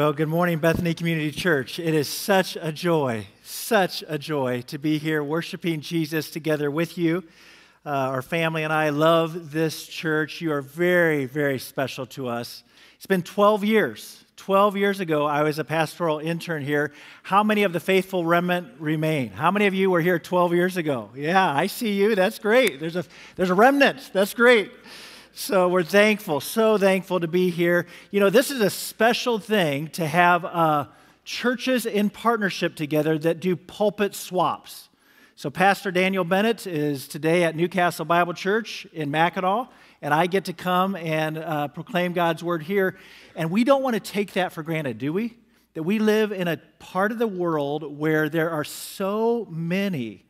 Well, good morning, Bethany Community Church. It is such a joy, such a joy to be here worshiping Jesus together with you. Uh, our family and I love this church. You are very, very special to us. It's been 12 years. 12 years ago, I was a pastoral intern here. How many of the faithful remnant remain? How many of you were here 12 years ago? Yeah, I see you. That's great. There's a, there's a remnant. That's great. So we're thankful, so thankful to be here. You know, this is a special thing to have uh, churches in partnership together that do pulpit swaps. So, Pastor Daniel Bennett is today at Newcastle Bible Church in Mackinaw, and I get to come and uh, proclaim God's word here. And we don't want to take that for granted, do we? That we live in a part of the world where there are so many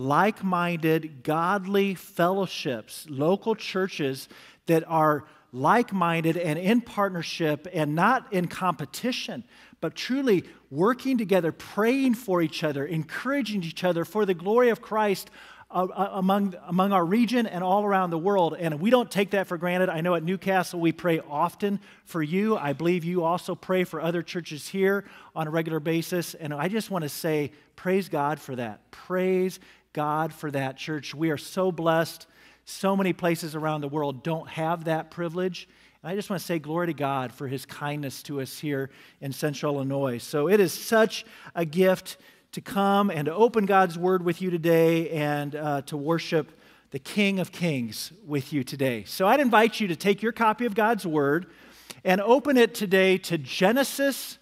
like minded, godly fellowships, local churches that are like minded and in partnership and not in competition, but truly working together, praying for each other, encouraging each other for the glory of Christ uh, uh, among, among our region and all around the world. And we don't take that for granted. I know at Newcastle we pray often for you. I believe you also pray for other churches here on a regular basis. And I just want to say, praise God for that. Praise God for that, church. We are so blessed. So many places around the world don't have that privilege. And I just want to say glory to God for his kindness to us here in Central Illinois. So it is such a gift to come and to open God's word with you today and uh, to worship the King of Kings with you today. So I'd invite you to take your copy of God's word and open it today to Genesis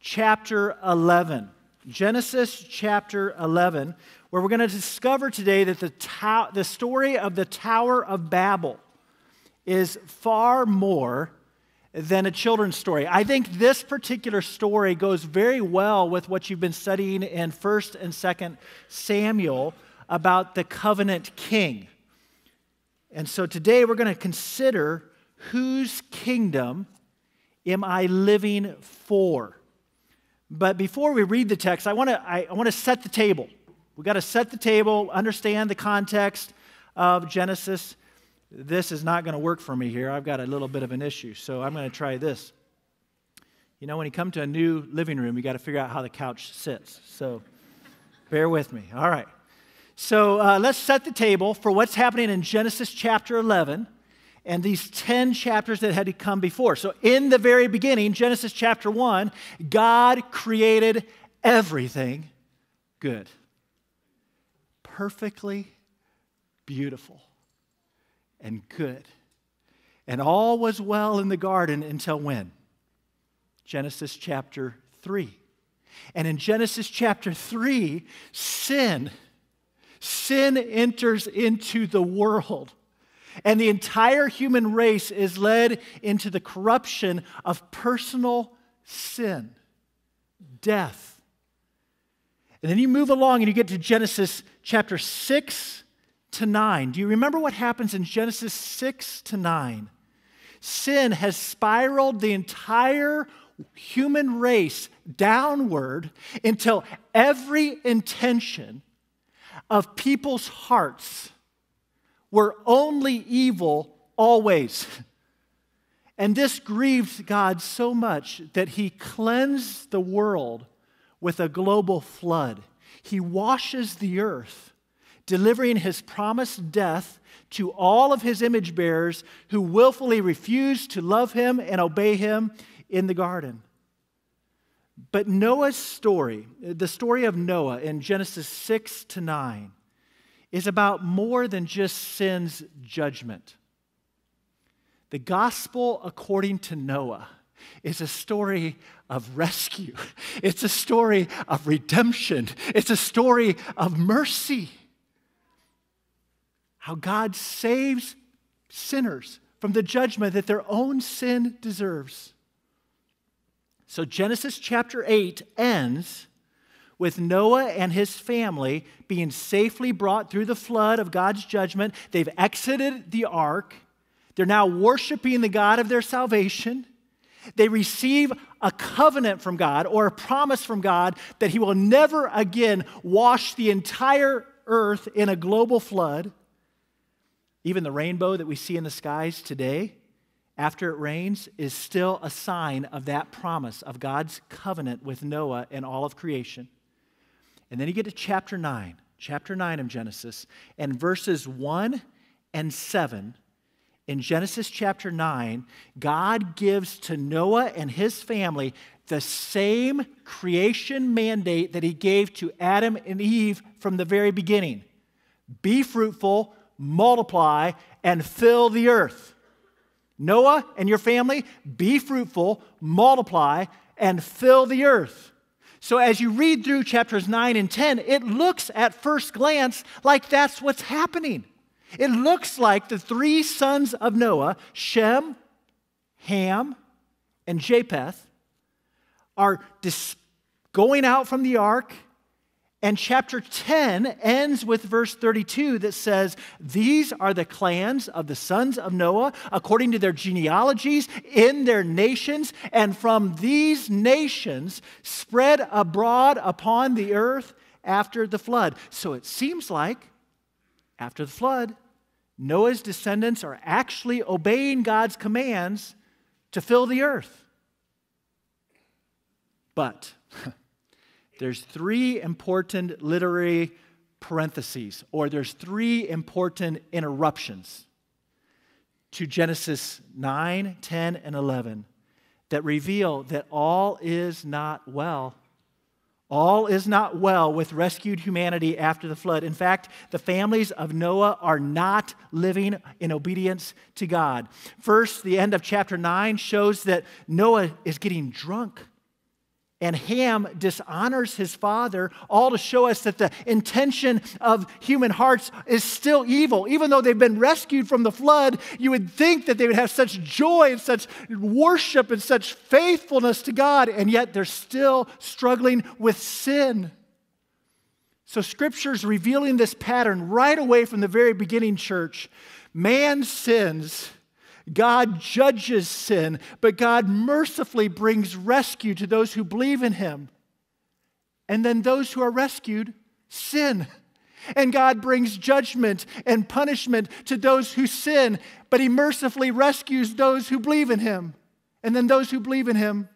chapter 11. Genesis chapter 11 where we're going to discover today that the, to- the story of the Tower of Babel is far more than a children's story. I think this particular story goes very well with what you've been studying in 1st and 2nd Samuel about the covenant king. And so today we're going to consider whose kingdom am I living for? But before we read the text, I want to I, I want to set the table. We've got to set the table, understand the context of Genesis. This is not going to work for me here. I've got a little bit of an issue, so I'm going to try this. You know, when you come to a new living room, you got to figure out how the couch sits. So bear with me. All right. So uh, let's set the table for what's happening in Genesis chapter 11 and these 10 chapters that had to come before. So, in the very beginning, Genesis chapter 1, God created everything good perfectly beautiful and good. And all was well in the garden until when? Genesis chapter 3. And in Genesis chapter 3, sin, sin enters into the world. And the entire human race is led into the corruption of personal sin, death, and then you move along and you get to Genesis chapter 6 to 9. Do you remember what happens in Genesis 6 to 9? Sin has spiraled the entire human race downward until every intention of people's hearts were only evil always. And this grieved God so much that he cleansed the world with a global flood. He washes the earth, delivering his promised death to all of his image bearers who willfully refused to love him and obey him in the garden. But Noah's story, the story of Noah in Genesis 6 to 9, is about more than just sin's judgment. The gospel according to Noah is a story of rescue. It's a story of redemption. It's a story of mercy. How God saves sinners from the judgment that their own sin deserves. So Genesis chapter 8 ends with Noah and his family being safely brought through the flood of God's judgment. They've exited the ark. They're now worshiping the God of their salvation. They receive a covenant from God or a promise from God that He will never again wash the entire earth in a global flood. Even the rainbow that we see in the skies today after it rains is still a sign of that promise of God's covenant with Noah and all of creation. And then you get to chapter 9, chapter 9 of Genesis, and verses 1 and 7. In Genesis chapter 9, God gives to Noah and his family the same creation mandate that he gave to Adam and Eve from the very beginning be fruitful, multiply, and fill the earth. Noah and your family, be fruitful, multiply, and fill the earth. So, as you read through chapters 9 and 10, it looks at first glance like that's what's happening. It looks like the three sons of Noah, Shem, Ham, and Japheth, are dis- going out from the ark and chapter 10 ends with verse 32 that says, These are the clans of the sons of Noah according to their genealogies in their nations, and from these nations spread abroad upon the earth after the flood. So it seems like after the flood, Noah's descendants are actually obeying God's commands to fill the earth. But there's three important literary parentheses, or there's three important interruptions to Genesis 9, 10, and 11 that reveal that all is not well. All is not well with rescued humanity after the flood. In fact, the families of Noah are not living in obedience to God. First, the end of chapter 9 shows that Noah is getting drunk and Ham dishonors his father, all to show us that the intention of human hearts is still evil. Even though they've been rescued from the flood, you would think that they would have such joy and such worship and such faithfulness to God, and yet they're still struggling with sin. So, Scripture's revealing this pattern right away from the very beginning, church. Man sins God judges sin, but God mercifully brings rescue to those who believe in him. And then those who are rescued sin. And God brings judgment and punishment to those who sin, but he mercifully rescues those who believe in him. And then those who believe in him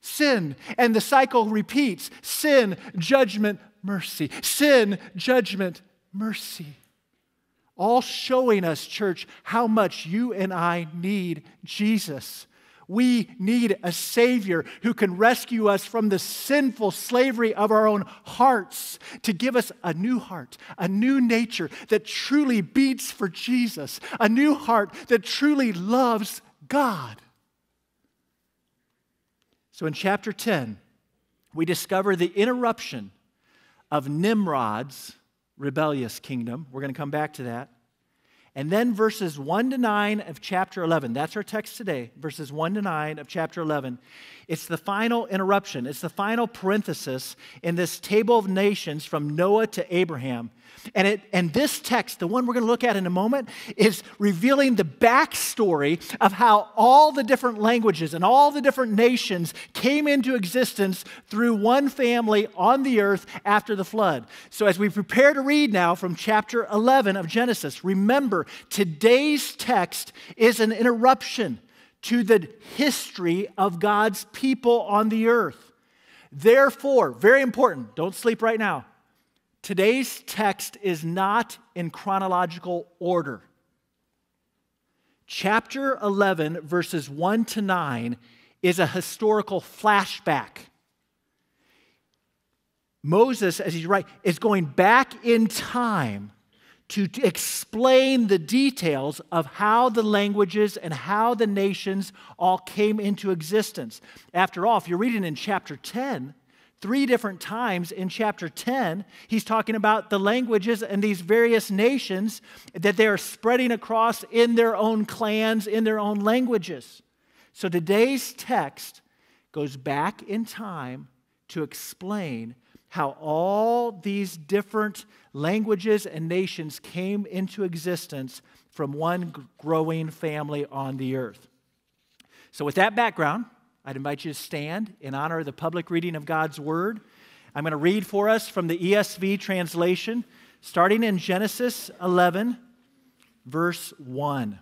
sin. And the cycle repeats sin, judgment, mercy. Sin, judgment, mercy all showing us, church, how much you and I need Jesus. We need a Savior who can rescue us from the sinful slavery of our own hearts to give us a new heart, a new nature that truly beats for Jesus, a new heart that truly loves God. So in chapter 10, we discover the interruption of Nimrod's rebellious kingdom. We're going to come back to that. And then verses 1 to 9 of chapter 11, that's our text today, verses 1 to 9 of chapter 11. It's the final interruption, it's the final parenthesis in this table of nations from Noah to Abraham. And, it, and this text, the one we're going to look at in a moment, is revealing the backstory of how all the different languages and all the different nations came into existence through one family on the earth after the flood. So, as we prepare to read now from chapter 11 of Genesis, remember today's text is an interruption to the history of God's people on the earth. Therefore, very important, don't sleep right now. Today's text is not in chronological order. Chapter 11, verses 1 to 9, is a historical flashback. Moses, as he's right, is going back in time to, to explain the details of how the languages and how the nations all came into existence. After all, if you're reading in chapter 10, three different times in chapter 10, he's talking about the languages and these various nations that they are spreading across in their own clans, in their own languages. So today's text goes back in time to explain how all these different languages and nations came into existence from one growing family on the earth. So, with that background, I'd invite you to stand in honor of the public reading of God's Word. I'm going to read for us from the ESV translation, starting in Genesis 11, verse 1.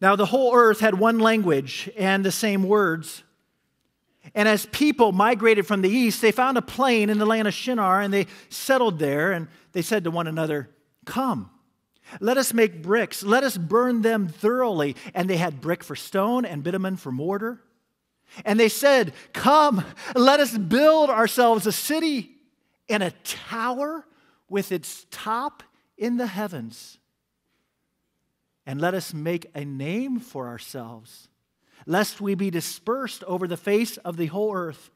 Now, the whole earth had one language and the same words. And as people migrated from the east, they found a plain in the land of Shinar and they settled there. And they said to one another, Come, let us make bricks, let us burn them thoroughly. And they had brick for stone and bitumen for mortar. And they said, Come, let us build ourselves a city and a tower with its top in the heavens. And let us make a name for ourselves lest we be dispersed over the face of the whole earth.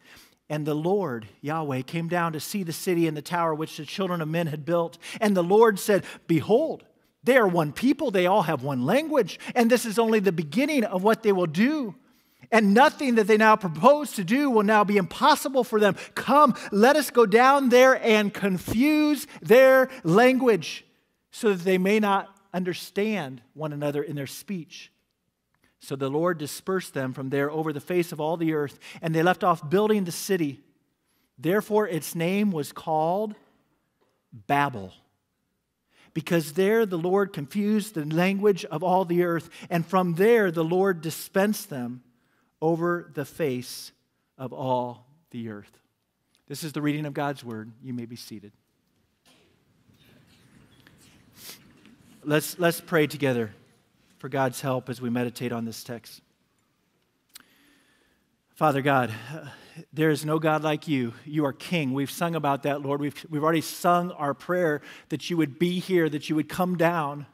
And the Lord, Yahweh, came down to see the city and the tower which the children of men had built. And the Lord said, Behold, they are one people, they all have one language, and this is only the beginning of what they will do. And nothing that they now propose to do will now be impossible for them. Come, let us go down there and confuse their language so that they may not understand one another in their speech. So the Lord dispersed them from there over the face of all the earth, and they left off building the city. Therefore, its name was called Babel. Because there the Lord confused the language of all the earth, and from there the Lord dispensed them over the face of all the earth. This is the reading of God's word. You may be seated. Let's, let's pray together for God's help as we meditate on this text. Father God, there is no God like you. You are King. We've sung about that, Lord. We've, we've already sung our prayer that you would be here, that you would come down.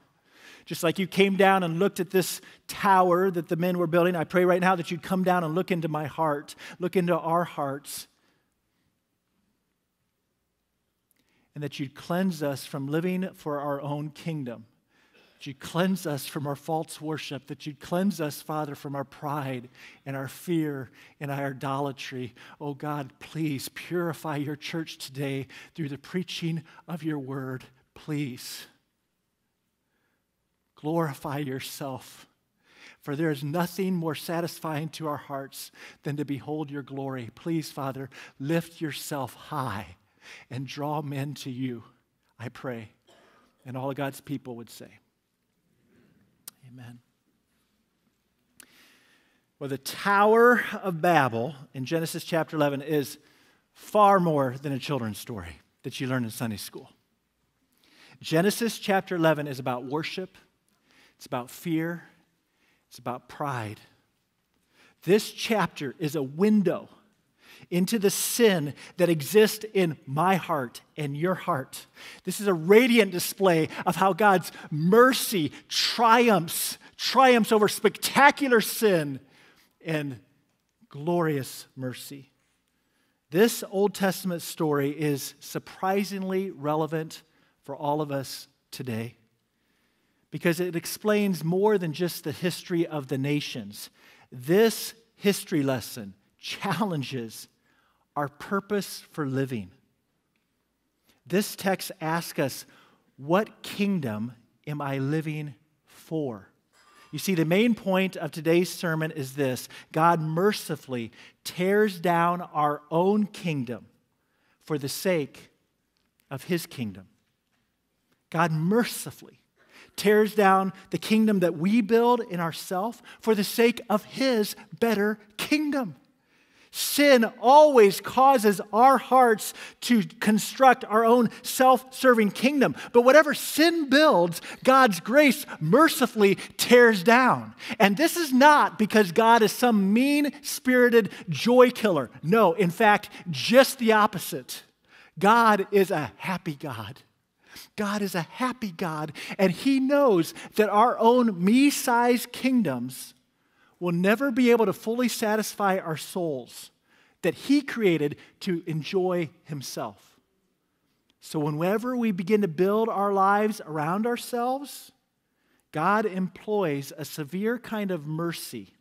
Just like you came down and looked at this tower that the men were building, I pray right now that you'd come down and look into my heart, look into our hearts, and that you'd cleanse us from living for our own kingdom that you'd cleanse us from our false worship, that you'd cleanse us, Father, from our pride and our fear and our idolatry. Oh God, please purify your church today through the preaching of your word. Please glorify yourself. For there is nothing more satisfying to our hearts than to behold your glory. Please, Father, lift yourself high and draw men to you, I pray. And all of God's people would say, Amen. Well, the Tower of Babel in Genesis chapter 11 is far more than a children's story that you learn in Sunday school. Genesis chapter 11 is about worship, it's about fear, it's about pride. This chapter is a window into the sin that exists in my heart and your heart. This is a radiant display of how God's mercy triumphs, triumphs over spectacular sin and glorious mercy. This Old Testament story is surprisingly relevant for all of us today because it explains more than just the history of the nations. This history lesson challenges our purpose for living. This text asks us, what kingdom am I living for? You see, the main point of today's sermon is this God mercifully tears down our own kingdom for the sake of his kingdom. God mercifully tears down the kingdom that we build in ourselves for the sake of his better kingdom. Sin always causes our hearts to construct our own self serving kingdom. But whatever sin builds, God's grace mercifully tears down. And this is not because God is some mean spirited joy killer. No, in fact, just the opposite. God is a happy God. God is a happy God, and He knows that our own me sized kingdoms will never be able to fully satisfy our souls that He created to enjoy Himself. So, whenever we begin to build our lives around ourselves, God employs a severe kind of mercy,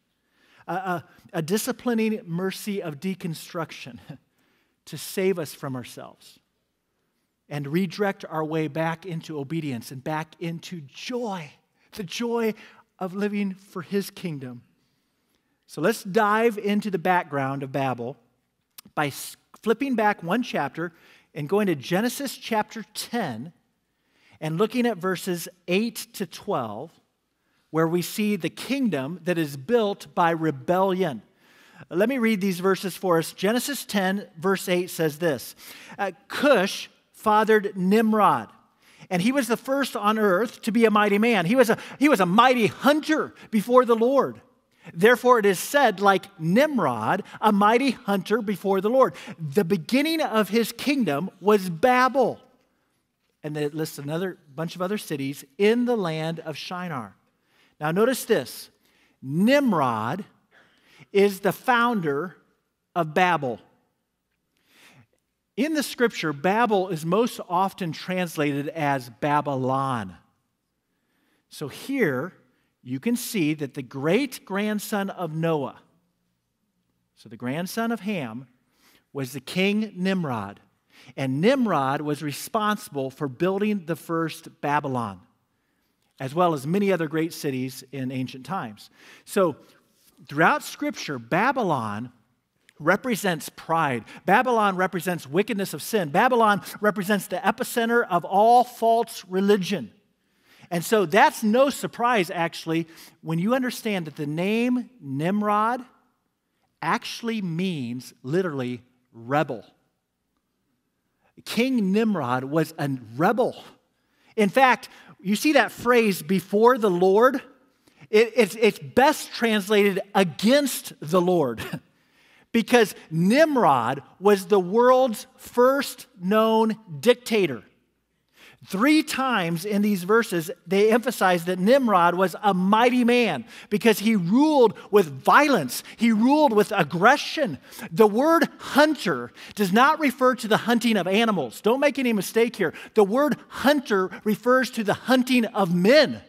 a, a, a disciplining mercy of deconstruction to save us from ourselves and redirect our way back into obedience and back into joy, the joy of living for His kingdom so let's dive into the background of Babel by flipping back one chapter and going to Genesis chapter 10 and looking at verses 8 to 12, where we see the kingdom that is built by rebellion. Let me read these verses for us. Genesis 10, verse 8 says this uh, Cush fathered Nimrod. And he was the first on earth to be a mighty man. He was a, he was a mighty hunter before the Lord. Therefore, it is said, like Nimrod, a mighty hunter before the Lord. The beginning of his kingdom was Babel. And then it lists another bunch of other cities in the land of Shinar. Now, notice this Nimrod is the founder of Babel. In the scripture, Babel is most often translated as Babylon. So here, you can see that the great grandson of Noah, so the grandson of Ham, was the king Nimrod. And Nimrod was responsible for building the first Babylon, as well as many other great cities in ancient times. So, throughout Scripture, Babylon represents pride. Babylon represents wickedness of sin. Babylon represents the epicenter of all false religion. And so that's no surprise, actually, when you understand that the name Nimrod actually means literally rebel. King Nimrod was a rebel. In fact, you see that phrase before the Lord? It, it's, it's best translated against the Lord because Nimrod was the world's first known dictator. Three times in these verses, they emphasize that Nimrod was a mighty man because he ruled with violence, he ruled with aggression. The word hunter does not refer to the hunting of animals. Don't make any mistake here. The word hunter refers to the hunting of men.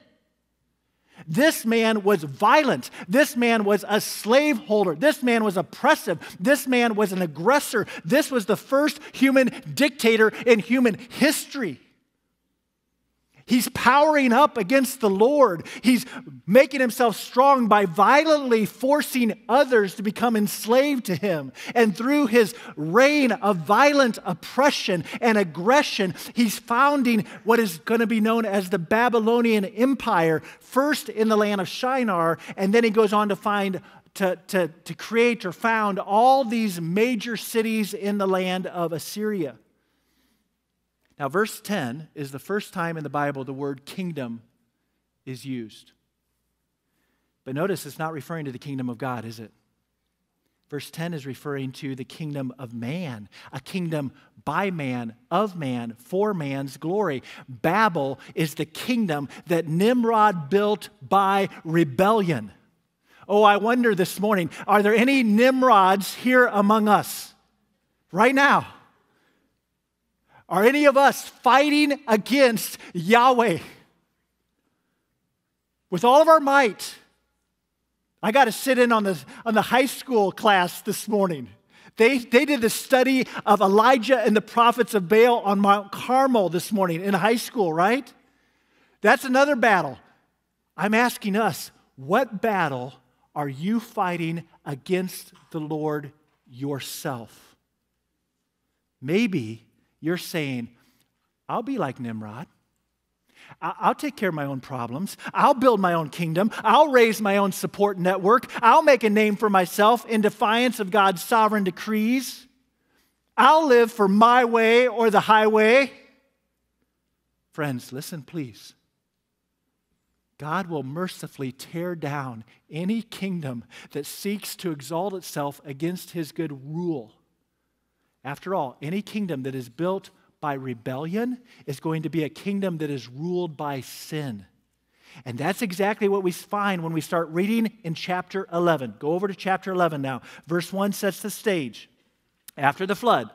This man was violent. This man was a slaveholder. This man was oppressive. This man was an aggressor. This was the first human dictator in human history. He's powering up against the Lord. He's making himself strong by violently forcing others to become enslaved to him. And through his reign of violent oppression and aggression, he's founding what is going to be known as the Babylonian Empire, first in the land of Shinar, and then he goes on to find to, to, to create or found all these major cities in the land of Assyria. Now, verse 10 is the first time in the Bible the word kingdom is used. But notice it's not referring to the kingdom of God, is it? Verse 10 is referring to the kingdom of man, a kingdom by man, of man, for man's glory. Babel is the kingdom that Nimrod built by rebellion. Oh, I wonder this morning are there any Nimrods here among us right now? Are any of us fighting against Yahweh? With all of our might. I got to sit in on the, on the high school class this morning. They, they did the study of Elijah and the prophets of Baal on Mount Carmel this morning in high school, right? That's another battle. I'm asking us, what battle are you fighting against the Lord yourself? Maybe you're saying, I'll be like Nimrod. I'll take care of my own problems. I'll build my own kingdom. I'll raise my own support network. I'll make a name for myself in defiance of God's sovereign decrees. I'll live for my way or the highway. Friends, listen, please. God will mercifully tear down any kingdom that seeks to exalt itself against his good rule. After all, any kingdom that is built by rebellion is going to be a kingdom that is ruled by sin. And that's exactly what we find when we start reading in chapter 11. Go over to chapter 11 now. Verse 1 sets the stage. After the flood,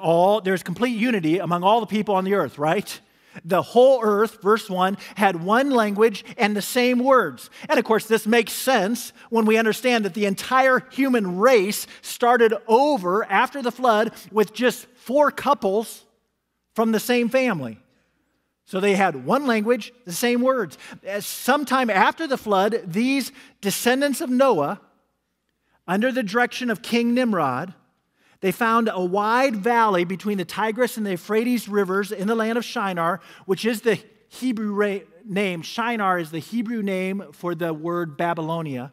all, there's complete unity among all the people on the earth, right? The whole earth, verse 1, had one language and the same words. And of course, this makes sense when we understand that the entire human race started over after the flood with just four couples from the same family. So they had one language, the same words. Uh, sometime after the flood, these descendants of Noah, under the direction of King Nimrod, they found a wide valley between the Tigris and the Euphrates rivers in the land of Shinar, which is the Hebrew name. Shinar is the Hebrew name for the word Babylonia.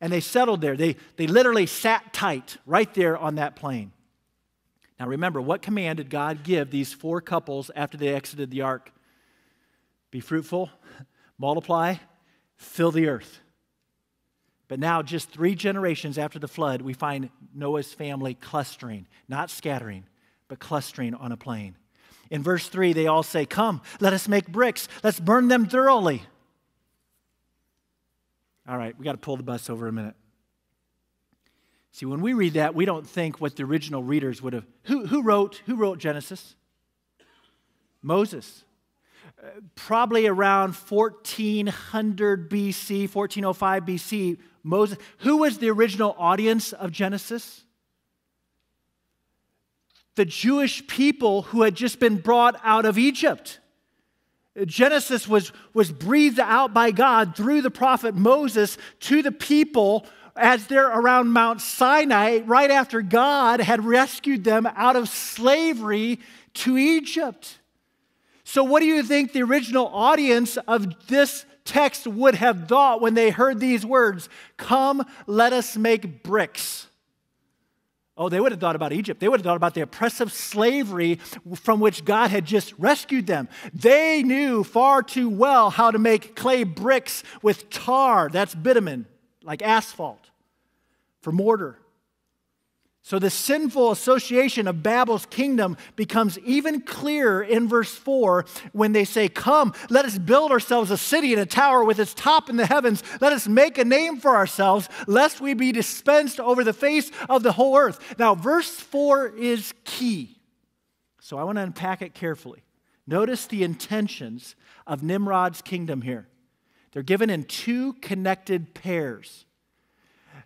And they settled there. They, they literally sat tight right there on that plain. Now remember, what command did God give these four couples after they exited the ark? Be fruitful, multiply, fill the earth. But now, just three generations after the flood, we find Noah's family clustering, not scattering, but clustering on a plain. In verse 3, they all say, Come, let us make bricks. Let's burn them thoroughly. All right, we got to pull the bus over a minute. See, when we read that, we don't think what the original readers would have. Who, who wrote, who wrote Genesis? Moses uh, probably around 1400 BC, 1405 BC, Moses. Who was the original audience of Genesis? The Jewish people who had just been brought out of Egypt. Genesis was, was breathed out by God through the prophet Moses to the people as they're around Mount Sinai, right after God had rescued them out of slavery to Egypt. So, what do you think the original audience of this text would have thought when they heard these words? Come, let us make bricks. Oh, they would have thought about Egypt. They would have thought about the oppressive slavery from which God had just rescued them. They knew far too well how to make clay bricks with tar, that's bitumen, like asphalt, for mortar. So the sinful association of Babel's kingdom becomes even clearer in verse 4 when they say, Come, let us build ourselves a city and a tower with its top in the heavens. Let us make a name for ourselves, lest we be dispensed over the face of the whole earth. Now, verse 4 is key. So I want to unpack it carefully. Notice the intentions of Nimrod's kingdom here. They're given in two connected pairs.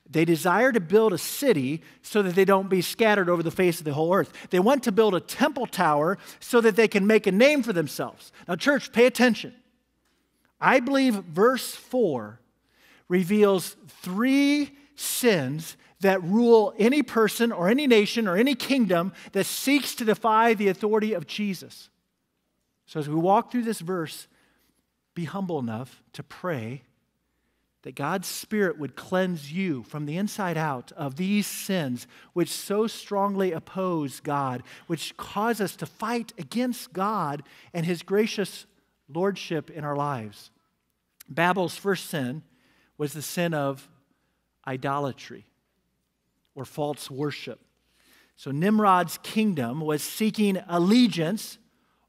They desire to build a city so that they don't be scattered over the face of the whole earth. They want to build a temple tower so that they can make a name for themselves. Now, church, pay attention. I believe verse 4 reveals three sins that rule any person or any nation or any kingdom that seeks to defy the authority of Jesus. So, as we walk through this verse, be humble enough to pray that God's Spirit would cleanse you from the inside out of these sins which so strongly oppose God, which cause us to fight against God and His gracious lordship in our lives. Babel's first sin was the sin of idolatry or false worship. So Nimrod's kingdom was seeking allegiance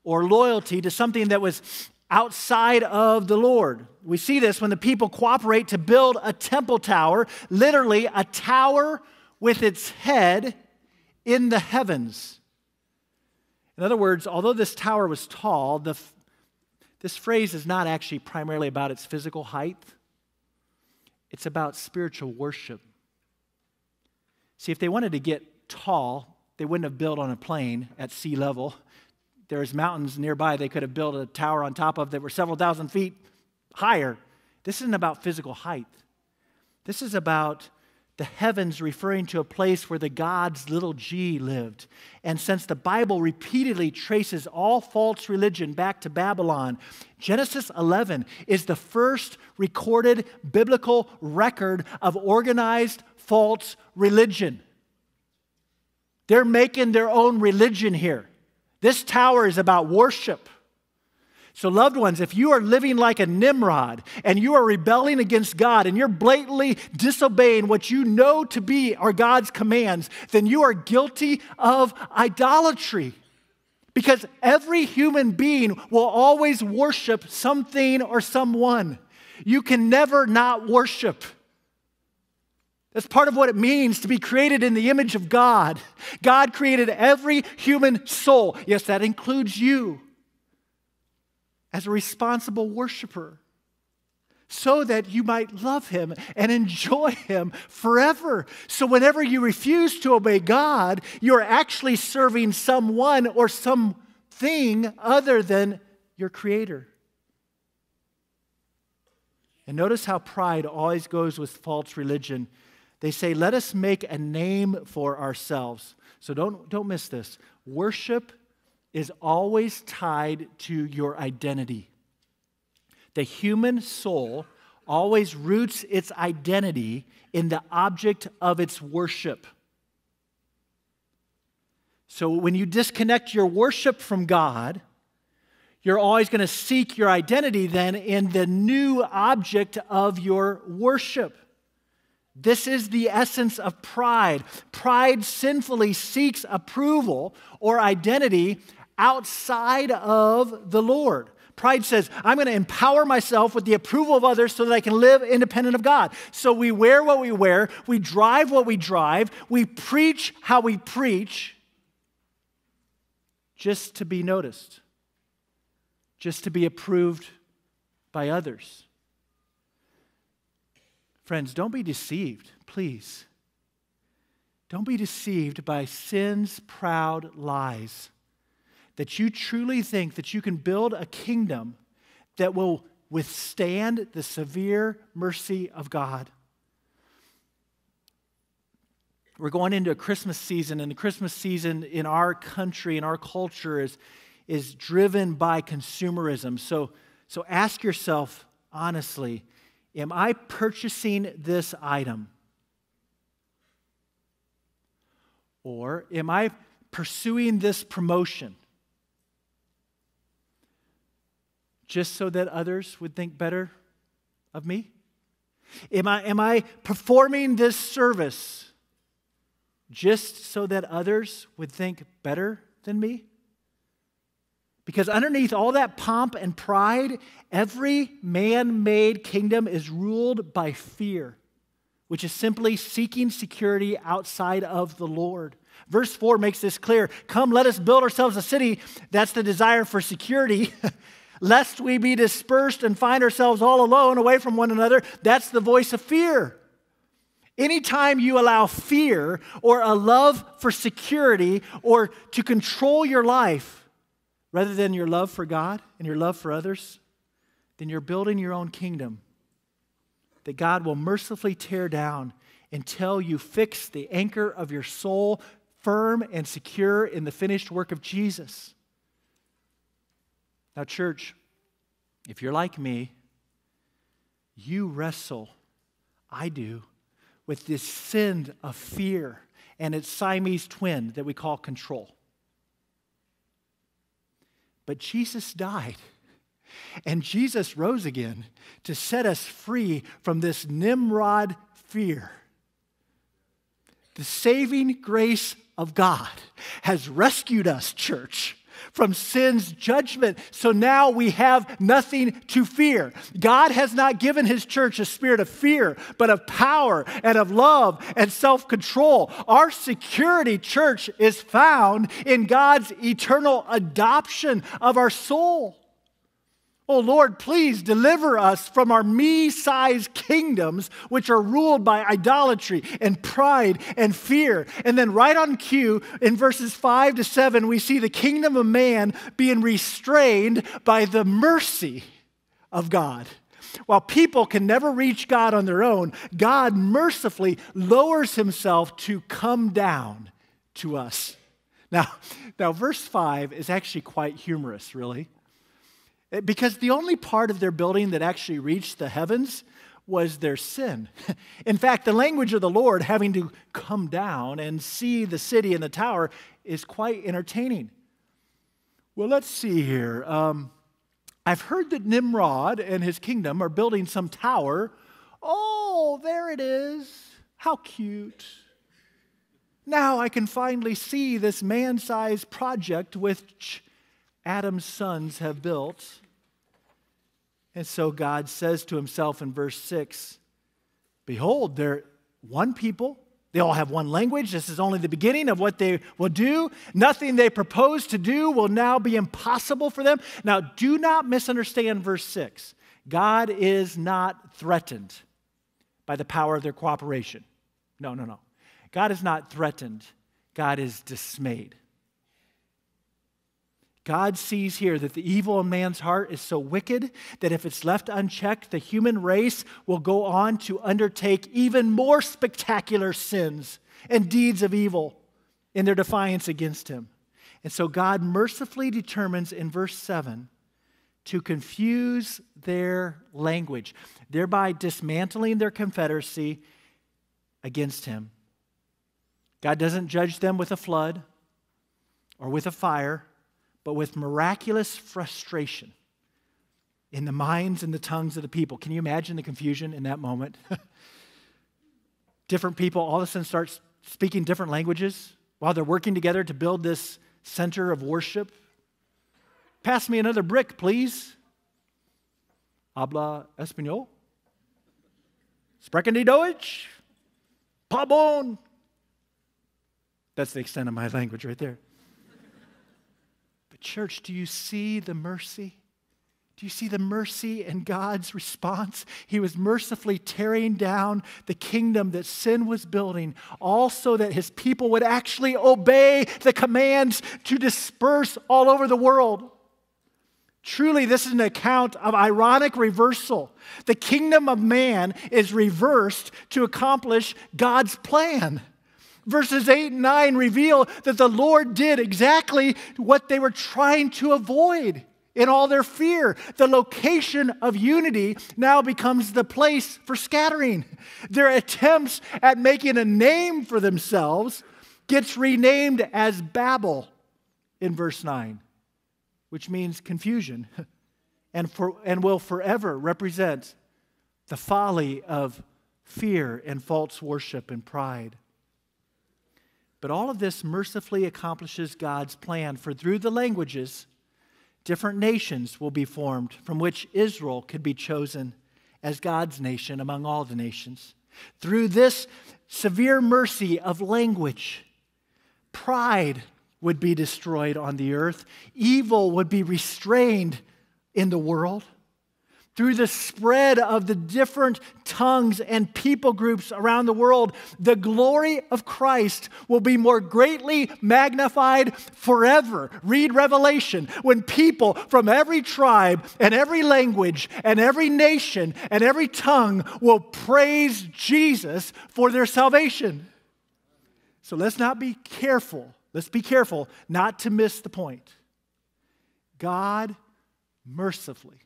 or loyalty to something that was outside of the Lord. We see this when the people cooperate to build a temple tower, literally a tower with its head in the heavens. In other words, although this tower was tall, the, this phrase is not actually primarily about its physical height, it's about spiritual worship. See, if they wanted to get tall, they wouldn't have built on a plain at sea level there's mountains nearby they could have built a tower on top of that were several thousand feet higher. This isn't about physical height. This is about the heavens referring to a place where the gods little g lived. And since the Bible repeatedly traces all false religion back to Babylon, Genesis 11 is the first recorded biblical record of organized false religion. They're making their own religion here. This tower is about worship. So, loved ones, if you are living like a Nimrod and you are rebelling against God and you're blatantly disobeying what you know to be are God's commands, then you are guilty of idolatry. Because every human being will always worship something or someone. You can never not worship. That's part of what it means to be created in the image of God. God created every human soul. Yes, that includes you as a responsible worshiper so that you might love him and enjoy him forever. So, whenever you refuse to obey God, you're actually serving someone or something other than your creator. And notice how pride always goes with false religion. They say, let us make a name for ourselves. So don't, don't miss this. Worship is always tied to your identity. The human soul always roots its identity in the object of its worship. So when you disconnect your worship from God, you're always going to seek your identity then in the new object of your worship. This is the essence of pride. Pride sinfully seeks approval or identity outside of the Lord. Pride says, I'm going to empower myself with the approval of others so that I can live independent of God. So we wear what we wear, we drive what we drive, we preach how we preach just to be noticed, just to be approved by others. Friends, don't be deceived, please. Don't be deceived by sin's proud lies. That you truly think that you can build a kingdom that will withstand the severe mercy of God. We're going into a Christmas season, and the Christmas season in our country, in our culture, is, is driven by consumerism. So, so ask yourself honestly Am I purchasing this item? Or am I pursuing this promotion just so that others would think better of me? Am I, am I performing this service just so that others would think better than me? Because underneath all that pomp and pride, every man made kingdom is ruled by fear, which is simply seeking security outside of the Lord. Verse 4 makes this clear Come, let us build ourselves a city. That's the desire for security. Lest we be dispersed and find ourselves all alone away from one another. That's the voice of fear. Anytime you allow fear or a love for security or to control your life, rather than your love for God and your love for others, then you're building your own kingdom that God will mercifully tear down until you fix the anchor of your soul firm and secure in the finished work of Jesus. Now, church, if you're like me, you wrestle, I do, with this sin of fear and its Siamese twin that we call control. But Jesus died. And Jesus rose again to set us free from this Nimrod fear. The saving grace of God has rescued us, church, from sin's judgment. So now we have nothing to fear. God has not given his church a spirit of fear, but of power and of love and self control. Our security, church, is found in God's eternal adoption of our soul. Oh Lord, please deliver us from our me sized kingdoms, which are ruled by idolatry and pride and fear. And then, right on cue, in verses 5 to 7, we see the kingdom of man being restrained by the mercy of God. While people can never reach God on their own, God mercifully lowers himself to come down to us. Now, now verse 5 is actually quite humorous, really. Eh, because the only part of their building that actually reached the heavens was their sin. In fact, the language of the Lord having to come down and see the city and the tower is quite entertaining. Well, let's see here. Um, I've heard that Nimrod and his kingdom are building some tower. Oh, there it is. How cute. Now I can finally see this man sized project which Adam's sons have built. And so God says to himself in verse 6 Behold, they're one people. They all have one language. This is only the beginning of what they will do. Nothing they propose to do will now be impossible for them. Now, do not misunderstand verse 6. God is not threatened by the power of their cooperation. No, no, no. God is not threatened, God is dismayed. God sees here that the evil in man's heart is so wicked that if it's left unchecked, the human race will go on to undertake even more spectacular sins and deeds of evil in their defiance against him. And so God mercifully determines in verse 7 to confuse their language, thereby dismantling their confederacy against him. God doesn't judge them with a flood or with a fire, but with miraculous frustration in the minds and the tongues of the people. Can you imagine the confusion in that moment? different people all of a sudden start speaking different languages while they're working together to build this center of worship. Pass me another brick, please. Habla español? Sprechen die Deutsch? Pabon? That's the extent of my language right there. Church, do you see the mercy? Do you see the mercy and God's response? He was mercifully tearing down the kingdom that sin was building, all so that his people would actually obey the commands to disperse all over the world. Truly, this is an account of ironic reversal. The kingdom of man is reversed to accomplish God's plan. Verses 8 and 9 reveal that the Lord did exactly what they were trying to avoid in all their fear. The location of unity now becomes the place for scattering. Their attempts at making a name for themselves gets renamed as Babel in verse 9, which means confusion, and, for, and will forever represent the folly of fear and false worship and pride. But all of this mercifully accomplishes God's plan, for through the languages, different nations will be formed from which Israel could be chosen as God's nation among all the nations. Through this severe mercy of language, pride would be destroyed on the earth, evil would be restrained in the world through the spread of the different tongues and people groups around the world, the glory of Christ will be more greatly magnified forever. Read Revelation when people from every tribe and every language and every nation and every tongue will praise Jesus for their salvation. So let's not be careful. Let's be careful not to miss the point. God mercifully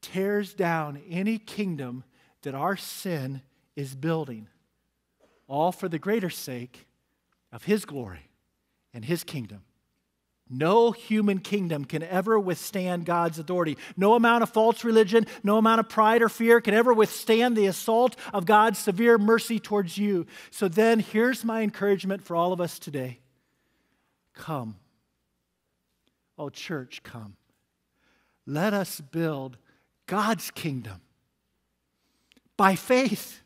tears down any kingdom that our sin is building, all for the greater sake of His glory and His kingdom. No human kingdom can ever withstand God's authority. No amount of false religion, no amount of pride or fear can ever withstand the assault of God's severe mercy towards you. So then, here's my encouragement for all of us today come. Oh, church, come. Let us build God's kingdom by faith.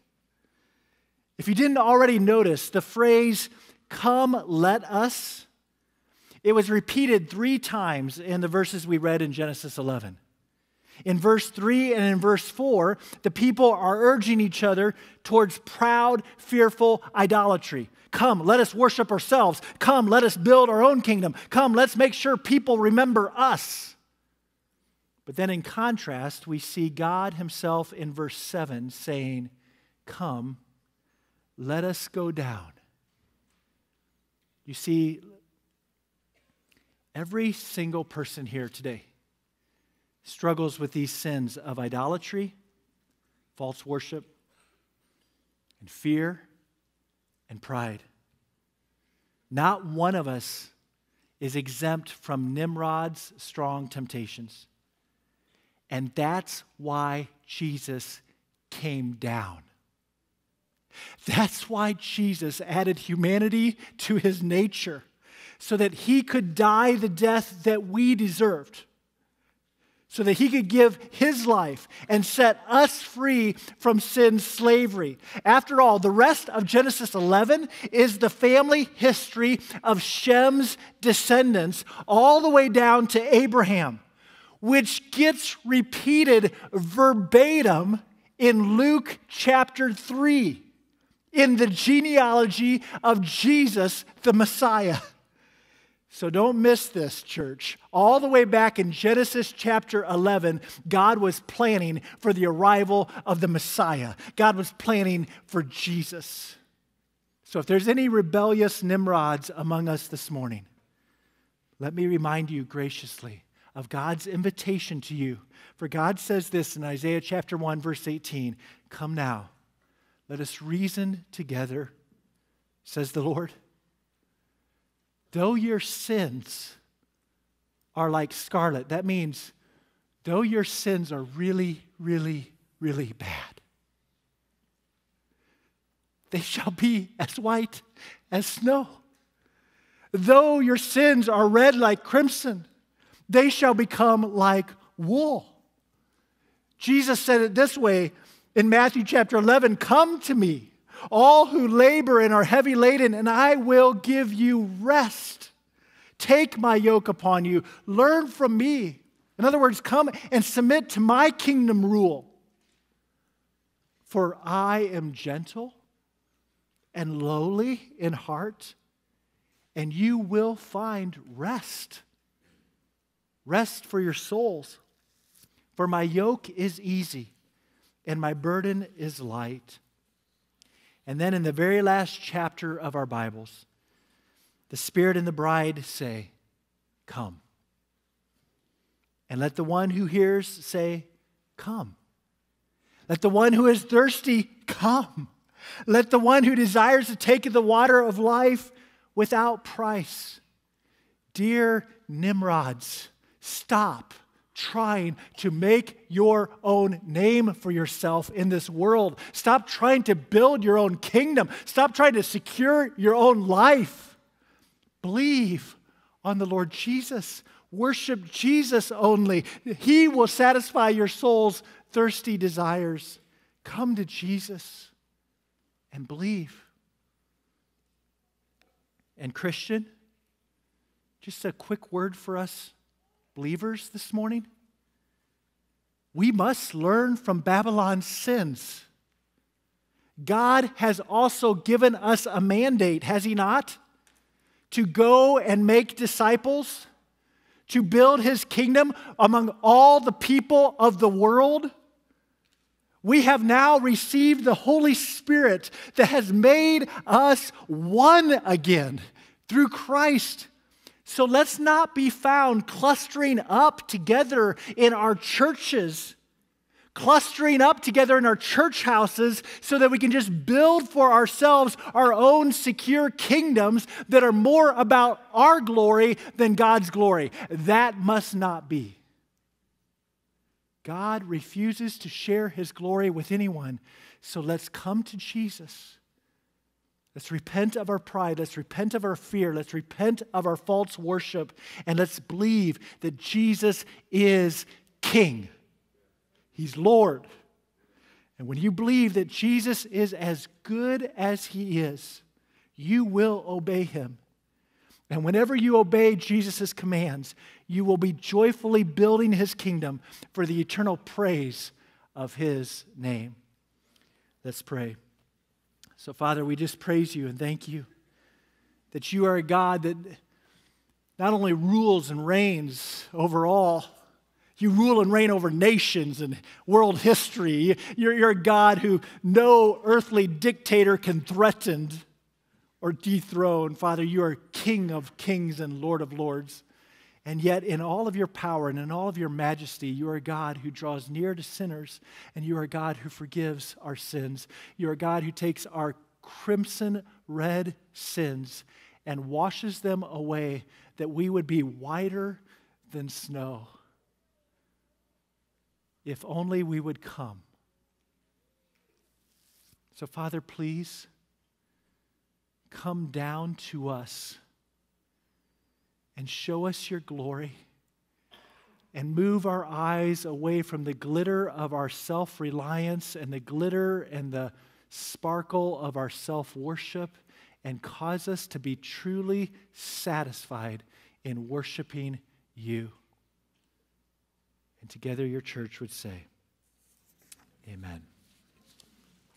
If you didn't already notice, the phrase, come, let us, it was repeated three times in the verses we read in Genesis 11. In verse 3 and in verse 4, the people are urging each other towards proud, fearful idolatry. Come, let us worship ourselves. Come, let us build our own kingdom. Come, let's make sure people remember us. But then in contrast, we see God Himself in verse 7 saying, Come, let us go down. You see, every single person here today struggles with these sins of idolatry, false worship, and fear and pride. Not one of us is exempt from Nimrod's strong temptations. And that's why Jesus came down. That's why Jesus added humanity to his nature, so that he could die the death that we deserved, so that he could give his life and set us free from sin's slavery. After all, the rest of Genesis 11 is the family history of Shem's descendants, all the way down to Abraham which gets repeated verbatim in Luke chapter 3 in the genealogy of Jesus, the Messiah. So don't miss this, church. All the way back in Genesis chapter 11, God was planning for the arrival of the Messiah. God was planning for Jesus. So if there's any rebellious Nimrods among us this morning, let me remind you graciously of God's invitation to you. For God says this in Isaiah chapter 1, verse 18 Come now, let us reason together, says the Lord. Though your sins are like scarlet, that means though your sins are really, really, really bad, they shall be as white as snow. Though your sins are red like crimson, they shall become like wool. Jesus said it this way in Matthew chapter 11 Come to me, all who labor and are heavy laden, and I will give you rest. Take my yoke upon you, learn from me. In other words, come and submit to my kingdom rule. For I am gentle and lowly in heart and you will find rest. Rest for your souls. For my yoke is easy and my burden is light. And then in the very last chapter of our Bibles, the Spirit and the bride say, Come. And let the one who hears say, Come. Let the one who is thirsty come. Let the one who desires to take the water of life without price. Dear Nimrods, stop trying to make your own name for yourself in this world. Stop trying to build your own kingdom. Stop trying to secure your own life. Believe on the Lord Jesus. Worship Jesus only. He will satisfy your soul's thirsty desires. Come to Jesus and believe. And, Christian, just a quick word for us believers this morning. We must learn from Babylon's sins. God has also given us a mandate, has He not? To go and make disciples, to build His kingdom among all the people of the world. We have now received the Holy Spirit that has made us one again through Christ. So let's not be found clustering up together in our churches, clustering up together in our church houses so that we can just build for ourselves our own secure kingdoms that are more about our glory than God's glory. That must not be. God refuses to share his glory with anyone. So let's come to Jesus. Let's repent of our pride. Let's repent of our fear. Let's repent of our false worship. And let's believe that Jesus is King. He's Lord. And when you believe that Jesus is as good as He is, you will obey Him. And whenever you obey Jesus' commands, you will be joyfully building his kingdom for the eternal praise of his name. Let's pray. So, Father, we just praise you and thank you that you are a God that not only rules and reigns over all, you rule and reign over nations and world history. You're, you're a God who no earthly dictator can threaten or dethrone. Father, you are King of kings and Lord of lords. And yet, in all of your power and in all of your majesty, you are a God who draws near to sinners, and you are a God who forgives our sins. You are a God who takes our crimson red sins and washes them away that we would be whiter than snow. If only we would come. So, Father, please come down to us and show us your glory and move our eyes away from the glitter of our self reliance and the glitter and the sparkle of our self worship and cause us to be truly satisfied in worshiping you. And together, your church would say, Amen.